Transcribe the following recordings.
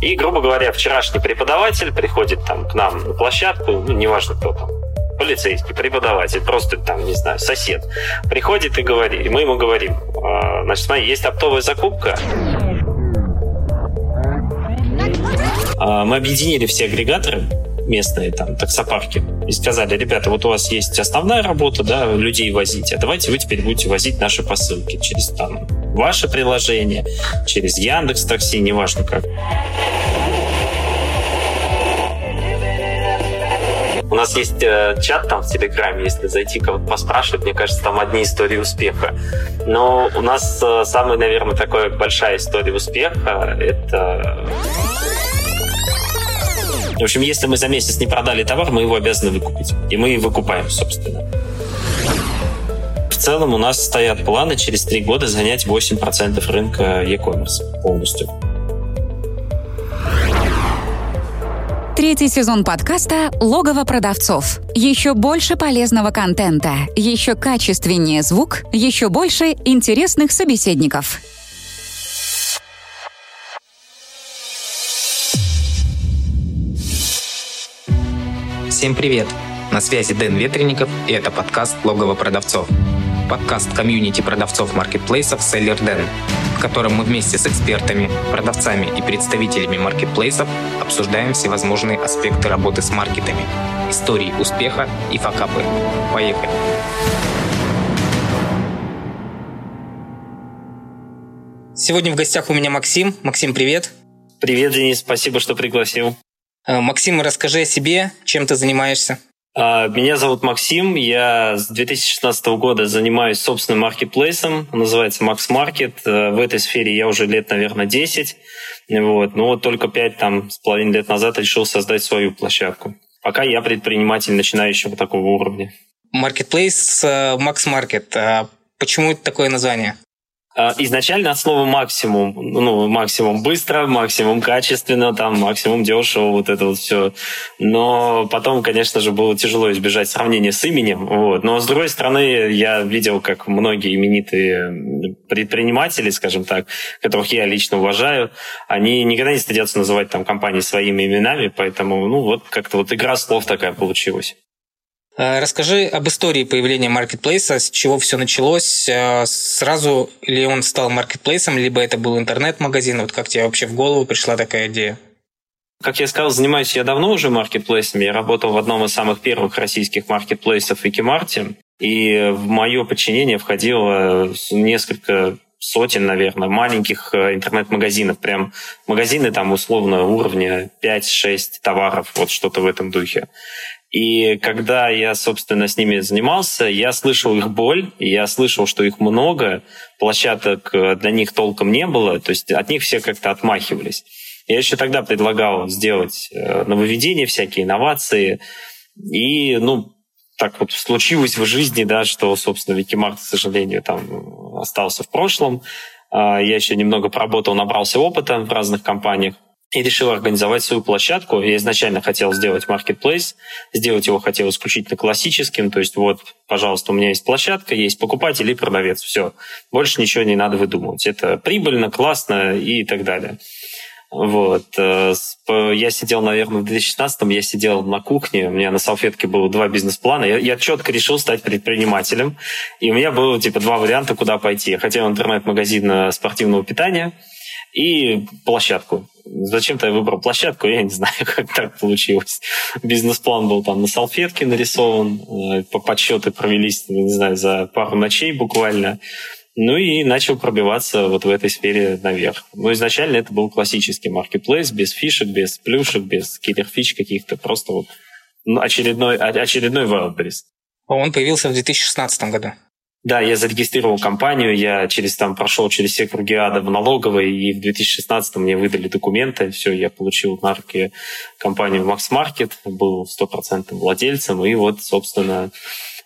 И, грубо говоря, вчерашний преподаватель приходит там к нам на площадку, ну, неважно кто там, полицейский, преподаватель, просто там, не знаю, сосед, приходит и говорит, и мы ему говорим, «А, значит, смотри, есть оптовая закупка, а, мы объединили все агрегаторы, местные там таксопарки и сказали, ребята, вот у вас есть основная работа, да, людей возить, а давайте вы теперь будете возить наши посылки через там ваше приложение, через Яндекс Такси, неважно как. У нас есть э, чат там в Телеграме, если зайти кого-то поспрашивать, мне кажется, там одни истории успеха. Но у нас э, самая, наверное, такая большая история успеха — это в общем, если мы за месяц не продали товар, мы его обязаны выкупить. И мы выкупаем, собственно. В целом у нас стоят планы через три года занять 8% рынка e-commerce полностью. Третий сезон подкаста «Логово продавцов». Еще больше полезного контента, еще качественнее звук, еще больше интересных собеседников. Всем привет! На связи Дэн Ветренников, и это подкаст «Логово продавцов». Подкаст комьюнити продавцов маркетплейсов «Селлер Дэн», в котором мы вместе с экспертами, продавцами и представителями маркетплейсов обсуждаем всевозможные аспекты работы с маркетами, истории успеха и факапы. Поехали! Сегодня в гостях у меня Максим. Максим, привет! Привет, Денис, спасибо, что пригласил. Э, Максим, расскажи о себе, чем ты занимаешься. А, меня зовут Максим, я с 2016 года занимаюсь собственным маркетплейсом, называется Max Market. Э, в этой сфере я уже лет, наверное, 10. Вот. Но вот только 5 там, с половиной лет назад решил создать свою площадку. Пока я предприниматель начинающего такого уровня. Marketplace э, Max Market. А почему это такое название? А, изначально от слова максимум, ну, максимум быстро, максимум качественно, там, максимум дешево, вот это вот все. Но потом, конечно же, было тяжело избежать сравнения с именем. Вот. Но, с другой стороны, я видел, как многие именитые предприниматели, скажем так, которых я лично уважаю, они никогда не стыдятся называть там компании своими именами, поэтому, ну, вот как-то вот игра слов такая получилась. Э, расскажи об истории появления маркетплейса, с чего все началось. Э, сразу ли он стал маркетплейсом, либо это был интернет-магазин? Вот как тебе вообще в голову пришла такая идея? Как я сказал, занимаюсь я давно уже маркетплейсами. Я работал в одном из самых первых российских маркетплейсов Викимарте. И в мое подчинение входило несколько сотен, наверное, маленьких э, интернет-магазинов. Прям магазины там условно уровня 5-6 товаров, вот что-то в этом духе. И когда я, собственно, с ними занимался, я слышал их боль, я слышал, что их много, площадок э, для них толком не было, то есть от них все как-то отмахивались. Я еще тогда предлагал сделать э, нововведения, всякие инновации, и, ну, так вот случилось в жизни, да, что, собственно, Викимарт, к сожалению, там остался в прошлом. А, я еще немного поработал, набрался опыта в разных компаниях и решил организовать свою площадку. Я изначально хотел сделать marketplace, сделать его хотел исключительно классическим, то есть вот, пожалуйста, у меня есть площадка, есть покупатель и продавец, все. Больше ничего не надо выдумывать. Это прибыльно, классно и так далее. Вот. Э, я сидел, наверное, в 2016-м, я сидел на кухне, у меня на салфетке было два бизнес-плана. Я, я четко решил стать предпринимателем, и у меня было типа два варианта, куда пойти. Я хотел интернет-магазин э, спортивного питания и площадку. Зачем-то я выбрал площадку, я не знаю, как так получилось. Бизнес-план был там на салфетке нарисован, э, по подсчеты провелись, не знаю, за пару ночей буквально. Ну и начал пробиваться вот в этой сфере наверх. Но изначально это был классический маркетплейс, без фишек, без плюшек, без killer- фич каких-то, просто вот ну, очередной, очередной Wildberries. Он появился в 2016 году. Да, я зарегистрировал компанию, я через там прошел через все круги ада в налоговой, и в 2016 мне выдали документы, все, я получил на руки компанию Max Market, был стопроцентным владельцем, и вот, собственно,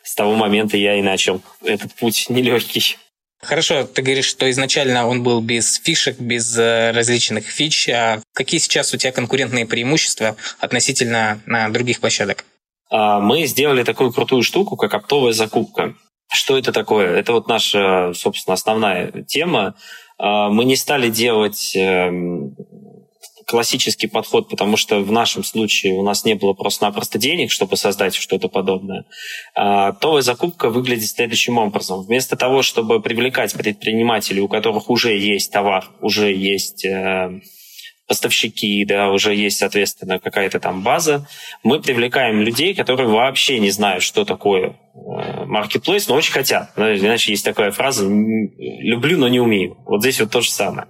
с того момента я и начал этот путь нелегкий. Хорошо, ты говоришь, что изначально он был без фишек, без э, различных фич. А какие сейчас у тебя конкурентные преимущества относительно на других площадок? А, мы сделали такую крутую штуку, как оптовая закупка. Что это такое? Это вот наша, собственно, основная тема. А, мы не стали делать эм, классический подход, потому что в нашем случае у нас не было просто-напросто денег, чтобы создать что-то подобное. А, оптовая закупка выглядит следующим образом. Вместо того, чтобы привлекать предпринимателей, у которых уже есть товар, уже есть э, поставщики, да, уже есть, соответственно, какая-то там база. Мы привлекаем людей, которые вообще не знают, что такое marketplace, но очень хотят. Иначе есть такая фраза «люблю, но не умею». Вот здесь вот то же самое.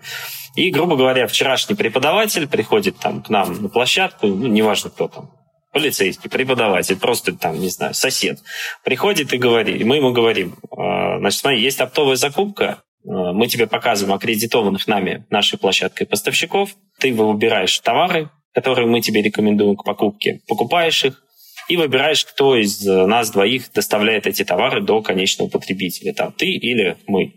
И, грубо говоря, вчерашний преподаватель приходит там к нам на площадку, ну, неважно кто там, полицейский, преподаватель, просто там, не знаю, сосед, приходит и говорит, и мы ему говорим, «А, значит, смотри, есть оптовая закупка, мы тебе показываем аккредитованных нами нашей площадкой поставщиков, ты выбираешь товары, которые мы тебе рекомендуем к покупке, покупаешь их, и выбираешь, кто из э, нас двоих доставляет эти товары до конечного потребителя. Там ты или мы.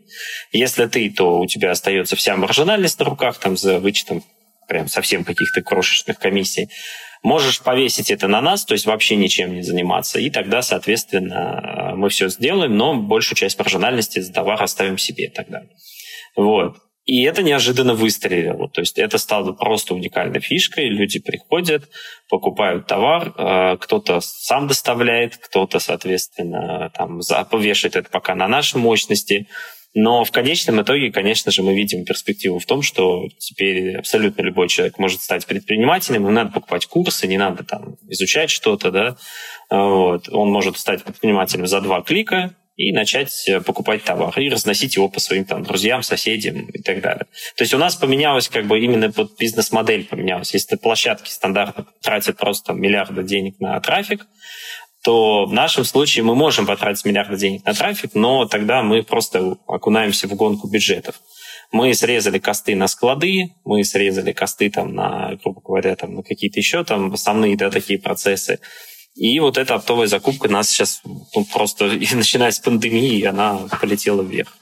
Если ты, то у тебя остается вся маржинальность на руках, там за вычетом прям совсем каких-то крошечных комиссий. Можешь повесить это на нас, то есть вообще ничем не заниматься, и тогда, соответственно, мы все сделаем, но большую часть маржинальности за товар оставим себе тогда. Вот. И это неожиданно выстрелило. То есть это стало просто уникальной фишкой. Люди приходят, покупают товар, э, кто-то сам доставляет, кто-то, соответственно, там повешает это пока на нашей мощности. Но в конечном итоге, конечно же, мы видим перспективу в том, что теперь абсолютно любой человек может стать предпринимателем, ему надо покупать курсы, не надо там изучать что-то, да. Вот. Он может стать предпринимателем за два клика, и начать э, покупать товар и разносить его по своим там, друзьям, соседям и так далее. То есть у нас поменялось как бы именно под бизнес-модель поменялась. Если площадки стандартно тратят просто миллиарды денег на трафик, то в нашем случае мы можем потратить миллиарды денег на трафик, но тогда мы просто окунаемся в гонку бюджетов. Мы срезали косты на склады, мы срезали косты там на, грубо говоря, там, на какие-то еще там основные да, такие процессы. И вот эта оптовая закупка нас сейчас ну, просто, начиная с пандемии, она полетела вверх.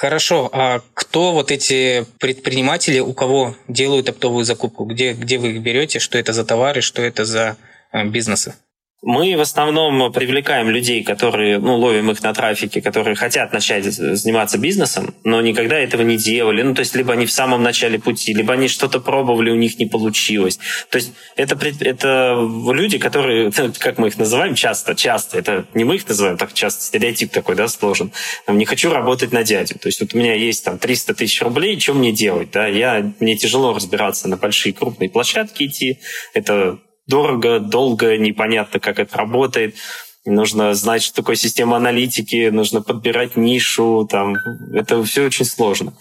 Хорошо, а кто вот эти предприниматели, у кого делают оптовую закупку? Где, где вы их берете? Что это за товары, что это за э, бизнесы? Мы в основном привлекаем людей, которые, ну, ловим их на трафике, которые хотят начать заниматься бизнесом, но никогда этого не делали. Ну, то есть, либо они в самом начале пути, либо они что-то пробовали, у них не получилось. То есть, это, это люди, которые, как мы их называем, часто, часто, это не мы их называем, так часто, стереотип такой, да, сложен. Не хочу работать на дядю. То есть, вот у меня есть там 300 тысяч рублей, что мне делать, да? Я, мне тяжело разбираться на большие крупные площадки идти. Это дорого, долго, непонятно, как это работает. Нужно знать, что такое система аналитики, нужно подбирать нишу, там, это все очень сложно.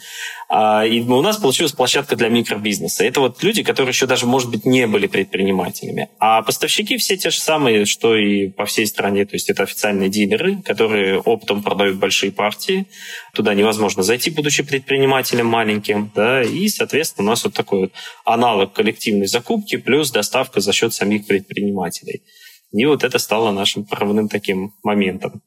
А, и у нас получилась площадка для микробизнеса. Это вот люди, которые еще даже, может быть, не были предпринимателями. А поставщики все те же самые, что и по всей стране. То есть это официальные дилеры, которые оптом продают большие партии. Туда невозможно зайти, будучи предпринимателем маленьким. Да, и, соответственно, у нас вот такой вот аналог коллективной закупки плюс доставка за счет самих предпринимателей. И вот это стало нашим прорывным таким моментом.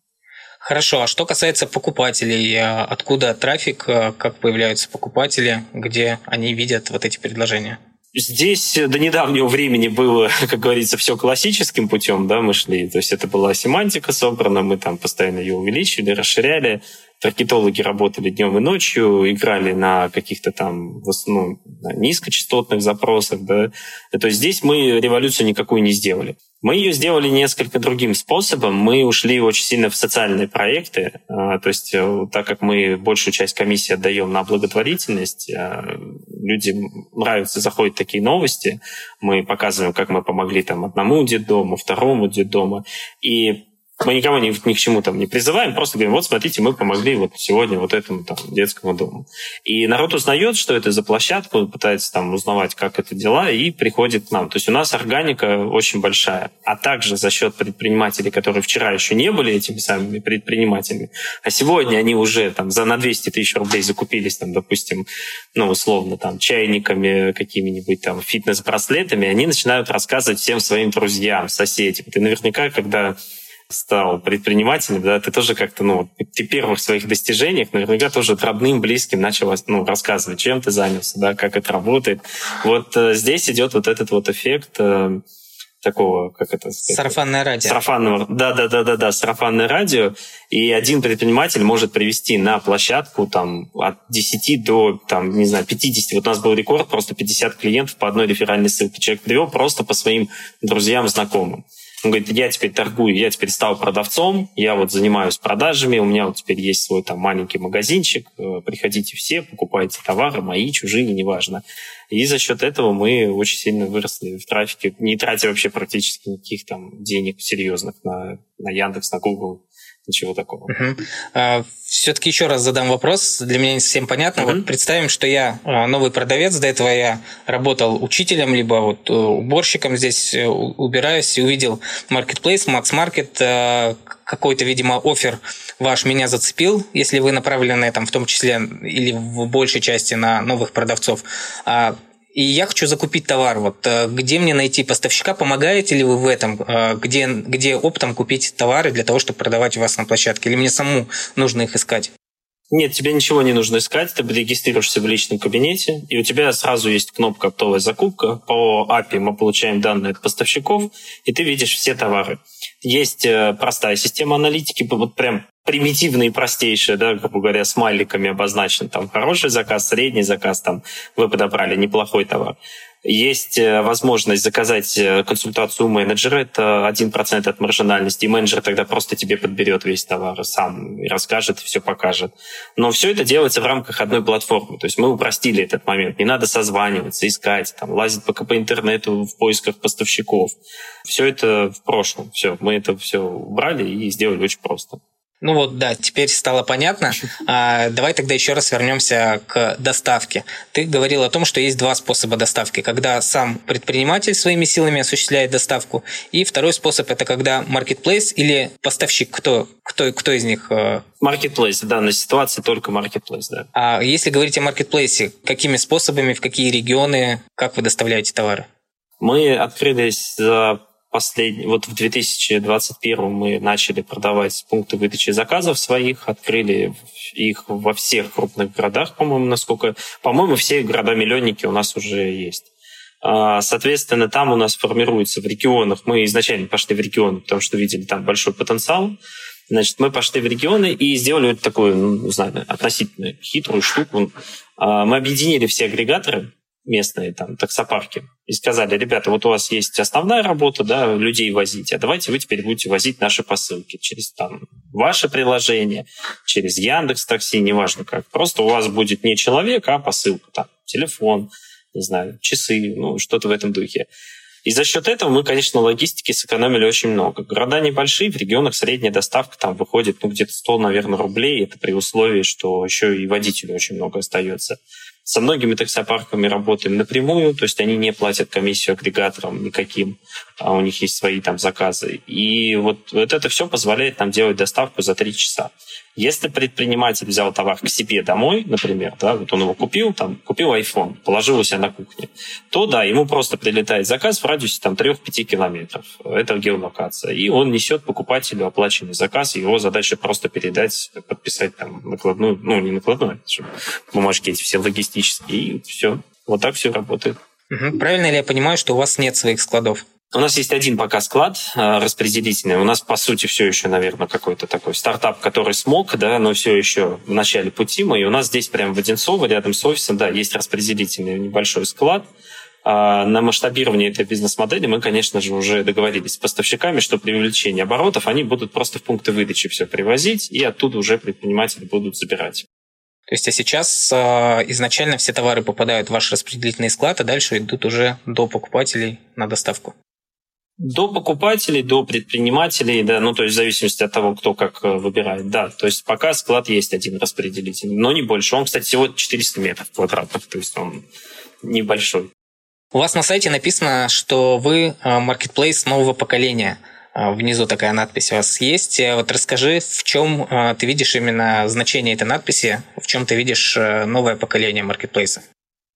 Хорошо, а что касается покупателей, э, откуда трафик, э, как появляются покупатели, где они видят вот эти предложения? Здесь до недавнего времени было, как говорится, все классическим путем, да, мы шли. То есть это была семантика собрана, мы там постоянно ее увеличивали, расширяли. Таргетологи работали днем и ночью, играли на каких-то там в основном низкочастотных запросах. Да. То есть здесь мы революцию никакую не сделали. Мы ее сделали несколько другим способом. Мы ушли очень сильно в социальные проекты. А, то есть э, так как мы большую часть комиссии отдаем на благотворительность, а, людям нравятся, заходят такие новости. Мы показываем, как мы помогли там одному детдому, второму детдому. И мы никого ни, ни к чему там не призываем, просто говорим, вот смотрите, мы помогли вот сегодня вот этому там детскому дому. И народ узнает, что это за площадку, пытается там узнавать, как это дела, и приходит к нам. То есть у нас органика очень большая. А также за счет предпринимателей, которые вчера еще не были этими самыми предпринимателями, а сегодня они уже там за на 200 тысяч рублей закупились, там, допустим, ну, условно, там, чайниками, какими-нибудь там фитнес-браслетами, они начинают рассказывать всем своим друзьям, соседям. Ты наверняка, когда стал предпринимателем, да, ты тоже как-то, ну, ты первых своих достижениях наверняка тоже родным, близким начал ну, рассказывать, чем ты занялся, да, как это работает. Вот э, здесь идет вот этот вот эффект э, такого, как это сказать? Сарафанное радио. Сарафанного, да, да, да, да, да, сарафанное радио. И один предприниматель может привести на площадку там от 10 до, там, не знаю, 50. Вот у нас был рекорд, просто 50 клиентов по одной реферальной ссылке. Человек привел просто по своим друзьям, знакомым. Он говорит, я теперь торгую, я теперь стал продавцом, я вот занимаюсь продажами, у меня вот теперь есть свой там маленький магазинчик, э, приходите все, покупайте товары, мои, чужие, неважно. И за счет этого мы очень сильно выросли в трафике, не тратя вообще практически никаких там денег серьезных на, на Яндекс, на Google, ничего такого. Угу. А, все-таки еще раз задам вопрос, для меня не совсем понятно. Угу. Вот представим, что я а, новый продавец, до этого я работал учителем, либо вот э, уборщиком здесь э, убираюсь и увидел Marketplace, Max Market, э, какой-то, видимо, офер ваш меня зацепил, если вы направлены там в том числе или в большей части на новых продавцов. А и я хочу закупить товар. Вот э, где мне найти поставщика? Помогаете ли вы в этом? Э, где, где оптом купить товары для того, чтобы продавать у вас на площадке? Или мне саму нужно их искать? Нет, тебе ничего не нужно искать, ты регистрируешься в личном кабинете, и у тебя сразу есть кнопка «Оптовая закупка». По API мы получаем данные от поставщиков, и ты видишь все товары. Есть э, простая система аналитики, вот прям примитивные и простейшие, да, грубо говоря, смайликами обозначен. Там хороший заказ, средний заказ, там вы подобрали неплохой товар. Есть э, возможность заказать э, консультацию у менеджера, это 1% от маржинальности, и менеджер тогда просто тебе подберет весь товар сам и расскажет, все покажет. Но все это делается в рамках одной платформы, то есть мы упростили этот момент. Не надо созваниваться, искать, там, лазить пока по интернету в поисках поставщиков. Все это в прошлом, все, мы это все убрали и сделали очень просто. Ну вот, да, теперь стало понятно. А, давай тогда еще раз вернемся к доставке. Ты говорил о том, что есть два способа доставки. Когда сам предприниматель своими силами осуществляет доставку, и второй способ – это когда marketplace или поставщик. Кто, кто, кто из них? Marketplace, в данной ситуации только marketplace, да. А если говорить о marketplace, какими способами, в какие регионы, как вы доставляете товары? Мы открылись за последний, вот в 2021 мы начали продавать пункты выдачи заказов своих, открыли их во всех крупных городах, по-моему, насколько... По-моему, все города-миллионники у нас уже есть. А, соответственно, там у нас формируется в регионах. Мы изначально пошли в регионы, потому что видели там большой потенциал. Значит, мы пошли в регионы и сделали вот такую, ну, не знаю, относительно хитрую штуку. А, мы объединили все агрегаторы, местные там таксопарки и сказали, ребята, вот у вас есть основная работа, да, людей возить, а давайте вы теперь будете возить наши посылки через там ваше приложение, через Яндекс Такси, неважно как. Просто у вас будет не человек, а посылка, там, телефон, не знаю, часы, ну, что-то в этом духе. И за счет этого мы, конечно, логистики сэкономили очень много. Города небольшие, в регионах средняя доставка там выходит ну, где-то 100, наверное, рублей. Это при условии, что еще и водителю очень много остается. Со многими таксопарками работаем напрямую, то есть они не платят комиссию агрегаторам никаким, а у них есть свои там заказы. И вот, вот это все позволяет нам делать доставку за три часа. Если предприниматель взял товар к себе домой, например, да, вот он его купил, там, купил iPhone, положил у себя на кухне, то да, ему просто прилетает заказ в радиусе там 3-5 километров. Это геолокация. И он несет покупателю оплаченный заказ, его задача просто передать, подписать там накладную, ну, не накладную, чтобы бумажки эти все логистические, и все. Вот так все работает. Правильно ли я понимаю, что у вас нет своих складов? У нас есть один пока склад э, распределительный. У нас, по сути, все еще, наверное, какой-то такой стартап, который смог, да, но все еще в начале пути мы. И у нас здесь прямо в Одинцово, рядом с офисом, да, есть распределительный небольшой склад. А на масштабирование этой бизнес-модели мы, конечно же, уже договорились с поставщиками, что при увеличении оборотов они будут просто в пункты выдачи все привозить, и оттуда уже предприниматели будут забирать. То есть, а сейчас э, изначально все товары попадают в ваш распределительный склад, а дальше идут уже до покупателей на доставку. До покупателей, до предпринимателей, да, ну, то есть в зависимости от того, кто как э, выбирает, да. То есть пока склад есть один распределитель, но не больше. Он, кстати, всего 400 метров квадратных, то есть он небольшой. У вас на сайте написано, что вы маркетплейс нового поколения. А, внизу такая надпись у вас есть. Э, вот расскажи, в чем э, ты видишь именно значение этой надписи, в чем ты видишь новое поколение маркетплейса?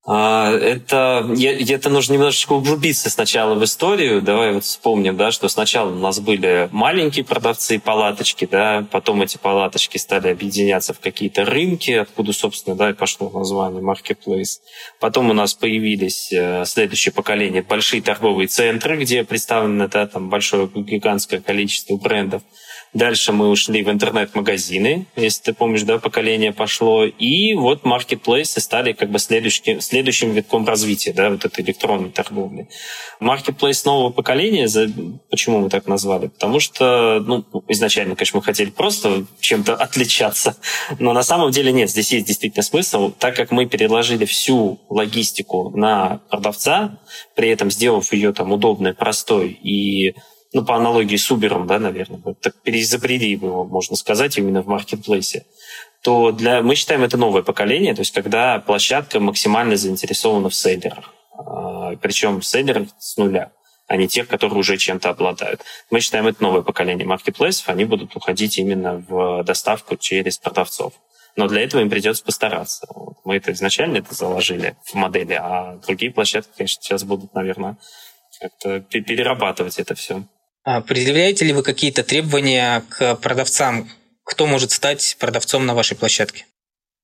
А, это, это нужно немножечко углубиться сначала в историю. Давай вот вспомним, да, что сначала у нас были маленькие продавцы палаточки, да, потом эти палаточки стали объединяться в какие-то рынки, откуда, собственно, да, и пошло название Marketplace. Потом у нас появились э, следующее поколение большие торговые центры, где представлено да, там большое гигантское количество брендов. Дальше мы ушли в интернет-магазины, если ты помнишь, да, поколение пошло. И вот маркетплейсы стали как бы следующим, следующим витком развития, да, вот этой электронной торговли. Маркетплейс нового поколения, почему мы так назвали? Потому что, ну, изначально, конечно, мы хотели просто чем-то отличаться, но на самом деле нет, здесь есть действительно смысл, так как мы переложили всю логистику на продавца, при этом сделав ее там удобной, простой и ну, по аналогии с Uber, да, наверное, так переизобрели его, можно сказать, именно в маркетплейсе, то для, мы считаем это новое поколение, то есть когда площадка максимально заинтересована в селлерах, а, причем селлерах с нуля а не тех, которые уже чем-то обладают. Мы считаем, это новое поколение маркетплейсов, они будут уходить именно в доставку через продавцов. Но для этого им придется постараться. Мы это изначально это заложили в модели, а другие площадки, конечно, сейчас будут, наверное, как-то перерабатывать это все. А предъявляете ли вы какие-то требования к продавцам? Кто может стать продавцом на вашей площадке?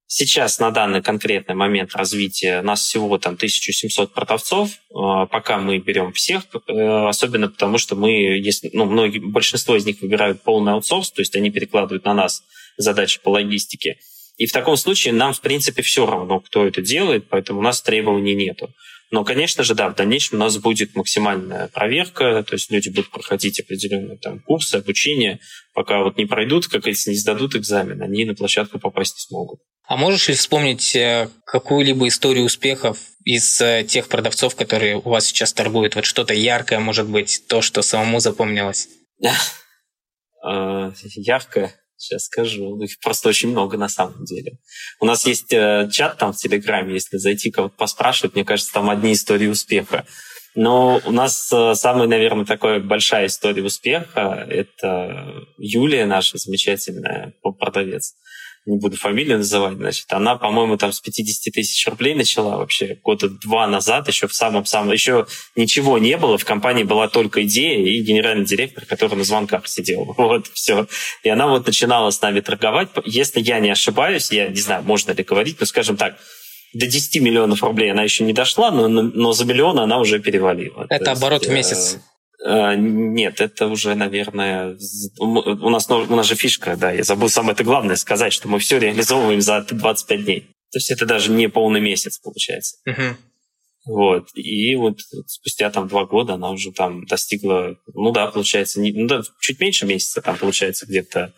Сейчас, на данный конкретный момент развития, нас всего там 1700 продавцов. А, пока мы берем всех, э, особенно потому, что мы, если, ну, многие, большинство из них выбирают полный аутсорс, то есть они перекладывают на нас задачи по логистике. И в таком случае нам, в принципе, все равно, кто это делает, поэтому у нас требований нету. Но, конечно же, да, в дальнейшем у нас будет максимальная проверка, то есть люди будут проходить определенные там курсы, обучение, пока вот не пройдут, как говорится, не сдадут экзамен, они на площадку попасть не смогут. А можешь ли вспомнить э, какую-либо историю успехов из э, тех продавцов, которые у вас сейчас торгуют? Вот что-то яркое, может быть, то, что самому запомнилось? Э, яркое? Сейчас скажу. Их просто очень много на самом деле. У нас есть э, чат там в Телеграме, если зайти кого-то поспрашивать, мне кажется, там одни истории успеха. Но у нас э, самая, наверное, такая большая история успеха – это Юлия, наша замечательная продавец не буду фамилию называть, значит, она, по-моему, там с 50 тысяч рублей начала вообще года два назад, еще в самом-самом, еще ничего не было, в компании была только идея и генеральный директор, который на звонках сидел. Вот, все. И она вот начинала с нами торговать. Если я не ошибаюсь, я не знаю, можно ли говорить, но, скажем так, до 10 миллионов рублей она еще не дошла, но, но за миллион она уже перевалила. Это То оборот есть, в месяц. Э, нет, это уже, наверное, у нас, у нас же фишка, да, я забыл самое это главное сказать, что мы все реализовываем за 25 дней. То есть это даже не полный месяц получается. Uh-huh. Вот. И вот спустя там два года она уже там достигла, ну да, получается, не, ну да, чуть меньше месяца, там получается где-то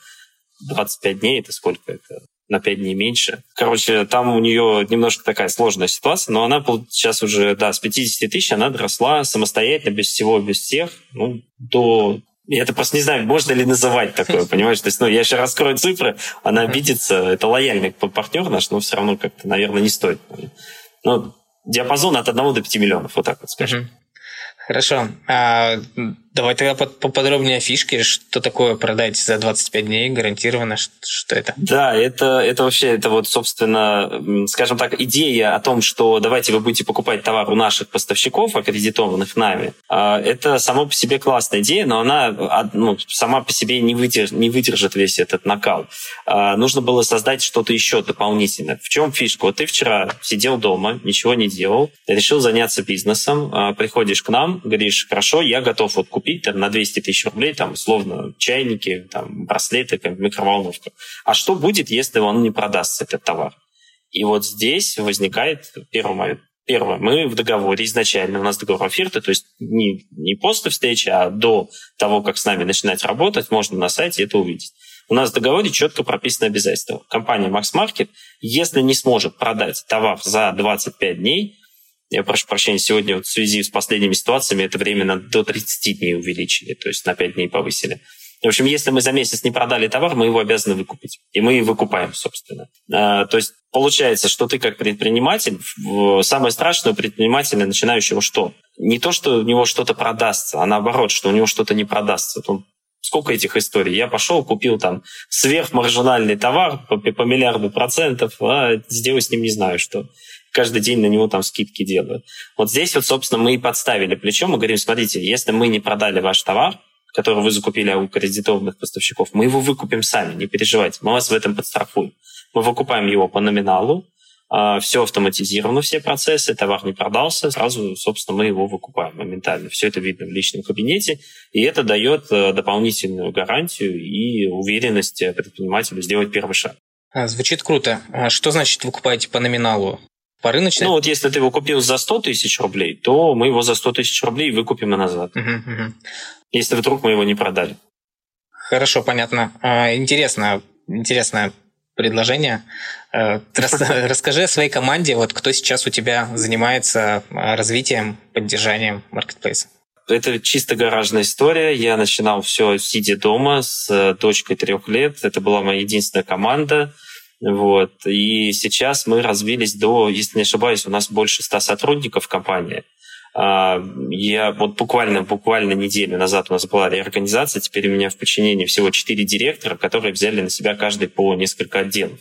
25 дней, это сколько это? На 5 дней меньше. Короче, там у нее немножко такая сложная ситуация, но она сейчас уже, да, с 50 тысяч она доросла самостоятельно, без всего, без всех, ну, до я это просто не знаю, можно ли называть такое, понимаешь? То есть, ну, я еще раскрою цифры, она обидится, это лояльный партнер наш, но все равно как-то, наверное, не стоит. Ну, диапазон от 1 до 5 миллионов, вот так вот скажем. Хорошо. А, давай тогда поподробнее о фишке. Что такое продать за 25 дней гарантированно? Что это? Да, это, это вообще, это вот, собственно, скажем так, идея о том, что давайте вы будете покупать товар у наших поставщиков, аккредитованных нами. А, это само по себе классная идея, но она а, ну, сама по себе не, выдерж, не выдержит весь этот накал. Нужно было создать что-то еще дополнительное. В чем фишка? Вот ты вчера сидел дома, ничего не делал, решил заняться бизнесом, приходишь к нам, говоришь, хорошо, я готов вот купить там, на 200 тысяч рублей, там, условно, чайники, там, браслеты, там, микроволновку. А что будет, если он не продастся, этот товар? И вот здесь возникает первое, Первое, мы в договоре изначально, у нас договор оферты, то есть не, не после встречи, а до того, как с нами начинать работать, можно на сайте это увидеть. У нас в договоре четко прописано обязательство. Компания Max Market, если не сможет продать товар за 25 дней, я прошу прощения, сегодня вот в связи с последними ситуациями это время до 30 дней увеличили, то есть на 5 дней повысили. В общем, если мы за месяц не продали товар, мы его обязаны выкупить. И мы выкупаем, собственно. А, то есть получается, что ты как предприниматель, самое страшное у предпринимателя начинающего что? Не то, что у него что-то продастся, а наоборот, что у него что-то не продастся. Сколько этих историй? Я пошел, купил там сверхмаржинальный товар по, по миллиарду процентов, а сделать с ним не знаю что каждый день на него там скидки делают. Вот здесь вот, собственно, мы и подставили плечо. Мы говорим, смотрите, если мы не продали ваш товар, который вы закупили у кредитованных поставщиков, мы его выкупим сами, не переживайте, мы вас в этом подстрахуем. Мы выкупаем его по номиналу, а, все автоматизировано, все процессы, товар не продался, сразу, собственно, мы его выкупаем моментально. Все это видно в личном кабинете, и это дает э, дополнительную гарантию и уверенность предпринимателю сделать первый шаг. А, звучит круто. А что значит выкупаете по номиналу? По рыночной? Ну вот если ты его купил за 100 тысяч рублей, то мы его за 100 тысяч рублей выкупим и назад. Угу, угу. Если вдруг мы его не продали. Хорошо, понятно. Интересно, интересно предложение. Э, расскажи о своей команде, вот кто сейчас у тебя занимается э, развитием, поддержанием маркетплейса. Это чисто гаражная история. Я начинал все сидя дома с э, дочкой трех лет. Это была моя единственная команда. Вот. И сейчас мы развились до, если не ошибаюсь, у нас больше ста сотрудников компании. А, я вот буквально, буквально неделю назад у нас была реорганизация, теперь у меня в подчинении всего четыре директора, которые взяли на себя каждый по несколько отделов.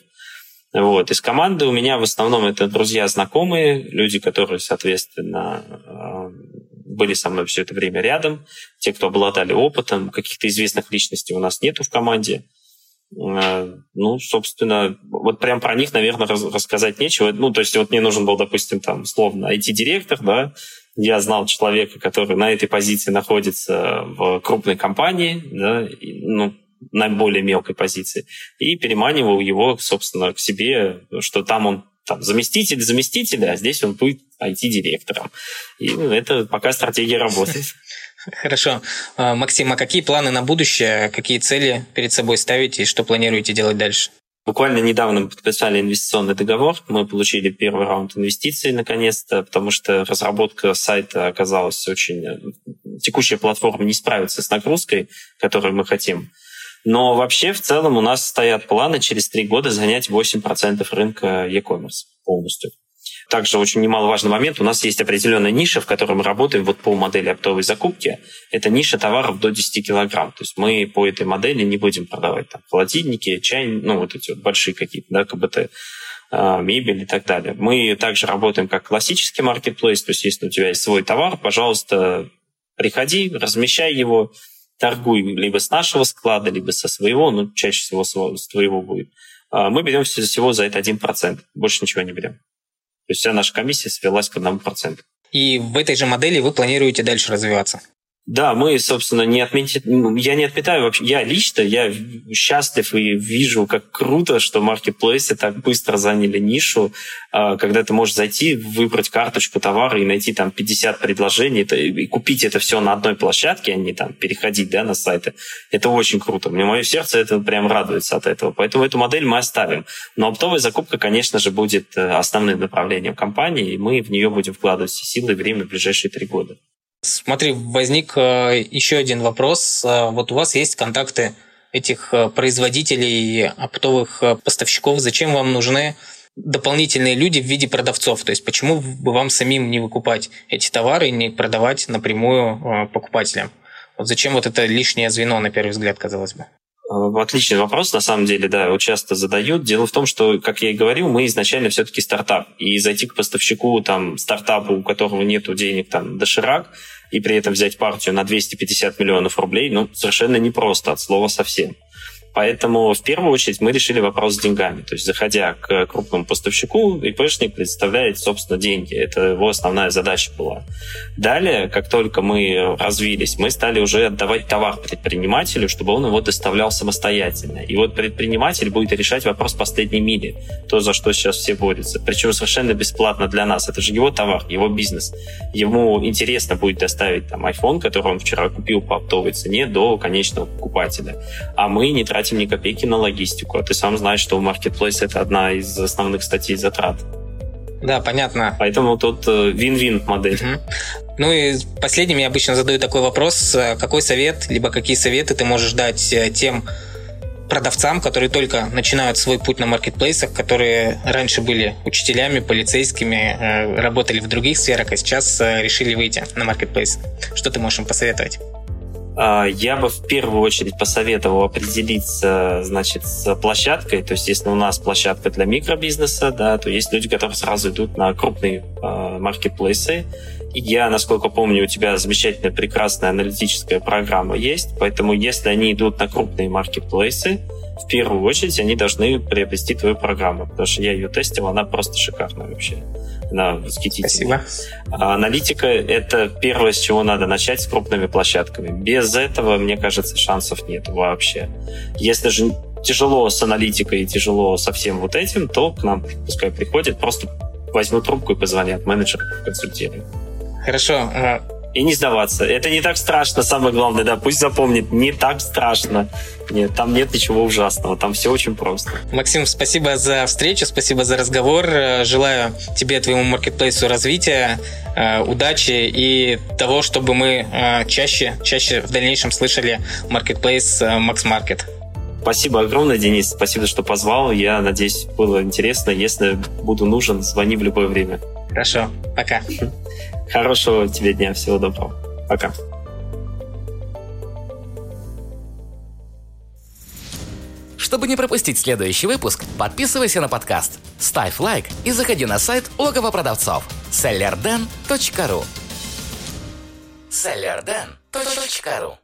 Вот. Из команды у меня в основном это друзья, знакомые, люди, которые, соответственно, а, были со мной все это время рядом, те, кто обладали опытом, каких-то известных личностей у нас нету в команде. А, ну, собственно, вот прям про них, наверное, рассказать нечего. Ну, то есть вот мне нужен был, допустим, там, словно IT-директор, да, я знал человека, который на этой позиции находится в крупной компании, да, ну, на более мелкой позиции, и переманивал его, собственно, к себе, что там он там, заместитель заместителя, а здесь он будет IT-директором. И это пока стратегия работает. Хорошо. А, Максим, а какие планы на будущее, какие цели перед собой ставите и что планируете делать дальше? Буквально недавно мы подписали инвестиционный договор. Мы получили первый раунд инвестиций наконец-то, потому что разработка сайта оказалась очень... Э, текущая платформа не справится с нагрузкой, которую мы хотим. Но вообще в целом у нас стоят планы через три года занять 8% рынка e-commerce полностью. Также очень немаловажный момент. У нас есть определенная ниша, в которой мы работаем вот по модели оптовой закупки. Это ниша товаров до 10 килограмм. То есть мы по этой модели не будем продавать там, холодильники, чай, ну вот эти вот большие какие-то, да, КБТ а, мебель и так далее. Мы также работаем как классический маркетплейс, то есть если у тебя есть свой товар, пожалуйста, приходи, размещай его, торгуй либо с нашего склада, либо со своего, ну, чаще всего с твоего будет. А, мы берем всего за это 1%, больше ничего не берем. То есть вся наша комиссия свелась к 1%. И в этой же модели вы планируете дальше развиваться? Да, мы, собственно, не отметили, я не отметаю вообще, я лично, я счастлив и вижу, как круто, что маркетплейсы так быстро заняли нишу, а, когда ты можешь зайти, выбрать карточку товара и найти там 50 предложений, и купить это все на одной площадке, а не там переходить да, на сайты. Это очень круто. Мне мое сердце это прям радуется от этого. Поэтому эту модель мы оставим. Но оптовая закупка, конечно же, будет э, основным направлением компании, и мы в нее будем вкладывать все силы и время в ближайшие три года. Смотри, возник э, еще один вопрос. Э, вот у вас есть контакты этих э, производителей оптовых поставщиков. Зачем вам нужны дополнительные люди в виде продавцов? То есть почему бы вам самим не выкупать эти товары и не продавать напрямую покупателям? Вот зачем вот это лишнее звено, на первый взгляд, казалось бы? Э, отличный вопрос, на самом деле, да, его часто задают. Дело в том, что, как я и говорил, мы изначально все-таки стартап. И зайти к поставщику, там, стартапу, у которого нет денег, там, доширак, и при этом взять партию на 250 миллионов рублей, ну, совершенно непросто, от слова совсем. Поэтому в первую очередь мы решили вопрос с деньгами. То есть, заходя к крупному поставщику, ИПшник предоставляет, собственно, деньги. Это его основная задача была. Далее, как только мы развились, мы стали уже отдавать товар предпринимателю, чтобы он его доставлял самостоятельно. И вот предприниматель будет решать вопрос последней мили, то, за что сейчас все борются. Причем совершенно бесплатно для нас. Это же его товар, его бизнес. Ему интересно будет доставить там iPhone, который он вчера купил по оптовой цене, до конечного покупателя. А мы не тратим тратим ни копейки на логистику. А ты сам знаешь, что Marketplace — это одна из основных статей затрат. Да, понятно. Поэтому тут э, вин-вин модель. Угу. Ну и последним я обычно задаю такой вопрос. Э, какой совет, либо какие советы ты можешь дать э, тем продавцам, которые только начинают свой путь на маркетплейсах, которые раньше были учителями, полицейскими, работали в других сферах, а сейчас решили выйти на маркетплейс. Что ты можешь им посоветовать? А, я бы в первую очередь посоветовал определиться, значит, с площадкой. То есть, если у нас площадка для микробизнеса, да, то есть люди, которые сразу идут на крупные э, маркетплейсы. И я, насколько помню, у тебя замечательная, прекрасная аналитическая программа есть. Поэтому, если они идут на крупные маркетплейсы, в первую очередь они должны приобрести твою программу, потому что я ее тестил, она просто шикарная вообще. Она восхитительная. Спасибо. А аналитика — это первое, с чего надо начать с крупными площадками. Без этого, мне кажется, шансов нет вообще. Если же тяжело с аналитикой и тяжело со всем вот этим, то к нам пускай приходят, просто возьмут трубку и позвонят менеджеру, консультируем. Хорошо. И не сдаваться. Это не так страшно, самое главное, да, пусть запомнит, не так страшно. Нет, там нет ничего ужасного, там все очень просто. Максим, спасибо за встречу, спасибо за разговор. Желаю тебе, твоему маркетплейсу развития, э, удачи и того, чтобы мы э, чаще, чаще в дальнейшем слышали маркетплейс Max Market. Спасибо огромное, Денис. Спасибо, что позвал. Я надеюсь, было интересно. Если буду нужен, звони в любое время. Хорошо. Пока. Хорошего тебе дня, всего доброго. Пока. Чтобы не пропустить следующий выпуск, подписывайся на подкаст, ставь лайк и заходи на сайт логово продавцов sellerden.ru sellerden.ru